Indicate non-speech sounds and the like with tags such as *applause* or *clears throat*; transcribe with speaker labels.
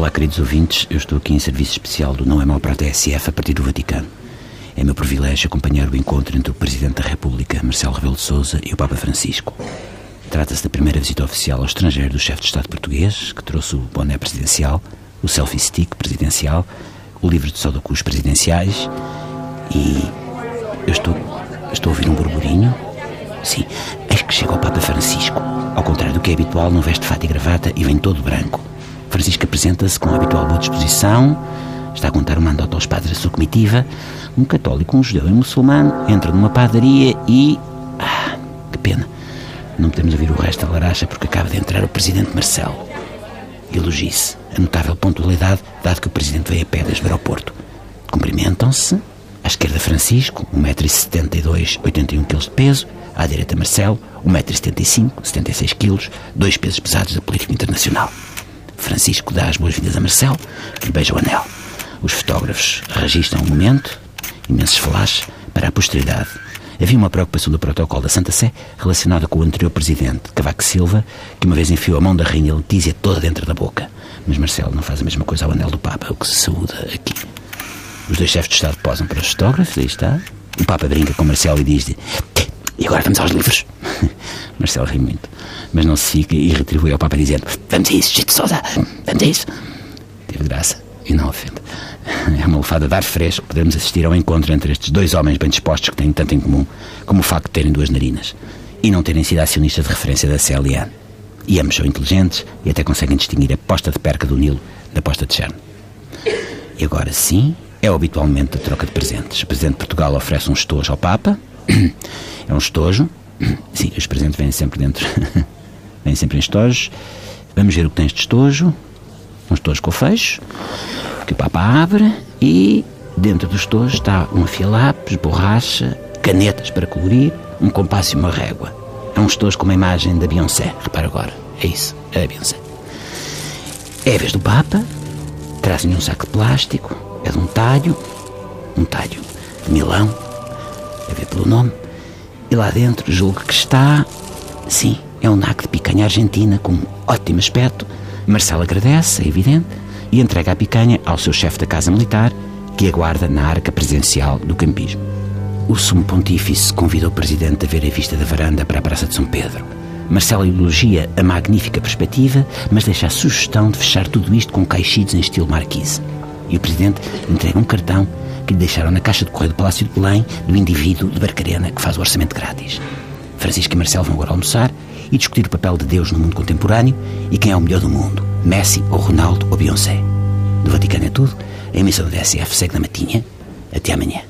Speaker 1: Olá, queridos ouvintes. Eu estou aqui em serviço especial do Não é Mal para a TSF a partir do Vaticano. É meu privilégio acompanhar o encontro entre o Presidente da República, Marcelo Rebelo de Sousa, e o Papa Francisco. Trata-se da primeira visita oficial ao estrangeiro do chefe de Estado português, que trouxe o boné presidencial, o selfie stick presidencial, o livro de sodokus presidenciais e. Eu estou. Estou a ouvir um burburinho. Sim, eis que chega o Papa Francisco. Ao contrário do que é habitual, não veste fato e gravata e vem todo branco. Francisco apresenta-se com a habitual boa disposição, está a contar uma andota aos padres da sua comitiva. Um católico, um judeu e um muçulmano entram numa padaria e. Ah, que pena. Não podemos ouvir o resto da laracha porque acaba de entrar o presidente Marcelo. Elogie-se a notável pontualidade, dado que o presidente veio a pé desde o aeroporto. Cumprimentam-se. À esquerda, Francisco, 1,72m, 81 kg de peso. À direita, Marcelo, 1,75m, 76 kg, dois pesos pesados da política internacional. Francisco dá as boas-vindas a Marcelo, que lhe beija o anel. Os fotógrafos registram o momento, imensos flashes, para a posteridade. Havia uma preocupação do protocolo da Santa Sé relacionada com o anterior presidente, Cavaco Silva, que uma vez enfiou a mão da rainha Letícia toda dentro da boca. Mas Marcelo não faz a mesma coisa ao anel do Papa, o que se saúda aqui. Os dois chefes de Estado posam para os fotógrafos, aí está. O Papa brinca com Marcelo e diz-lhe: E agora vamos aos livros? *laughs* Marcelo ri muito, mas não se fica e retribui ao Papa dizendo: Vamos a isso, Chito Sousa, vamos a isso. Teve graça e não ofende. *laughs* É uma lefada de ar fresco podemos assistir ao encontro entre estes dois homens bem dispostos que têm tanto em comum como o facto de terem duas narinas e não terem sido acionistas de referência da CLN. E ambos são inteligentes e até conseguem distinguir a posta de perca do Nilo da posta de Cherno. E agora sim, é habitualmente a troca de presentes. O Presidente de Portugal oferece um estojo ao Papa. *clears throat* É um estojo. *clears throat* Sim, os presentes vêm sempre dentro. *laughs* vêm sempre em estojos. Vamos ver o que tens de estojo. Um estojo com fecho que o Papa abre e dentro do estojo está um afilápis, borracha, canetas para colorir, um compasso e uma régua. É um estojo com uma imagem da Beyoncé. Repara agora. É isso. É a Beyoncé. É a vez do Papa. Trazem um saco de plástico. É de um talho. Um talho de Milão. A ver pelo nome. E lá dentro julgo que está. Sim, é um naco de picanha argentina com um ótimo aspecto. Marcelo agradece, é evidente e entrega a picanha ao seu chefe da Casa Militar, que aguarda na arca presidencial do campismo. O sumo pontífice convida o presidente a ver a vista da varanda para a Praça de São Pedro. Marcelo elogia a magnífica perspectiva, mas deixa a sugestão de fechar tudo isto com caixitos em estilo marquise. E o presidente entrega um cartão que lhe deixaram na caixa de correio do Palácio de Belém do indivíduo de Barcarena que faz o orçamento grátis. Francisco e Marcelo vão agora almoçar e discutir o papel de Deus no mundo contemporâneo e quem é o melhor do mundo, Messi ou Ronaldo ou Beyoncé. Do Vaticano é tudo. A emissão da DSF segue na matinha. Até amanhã.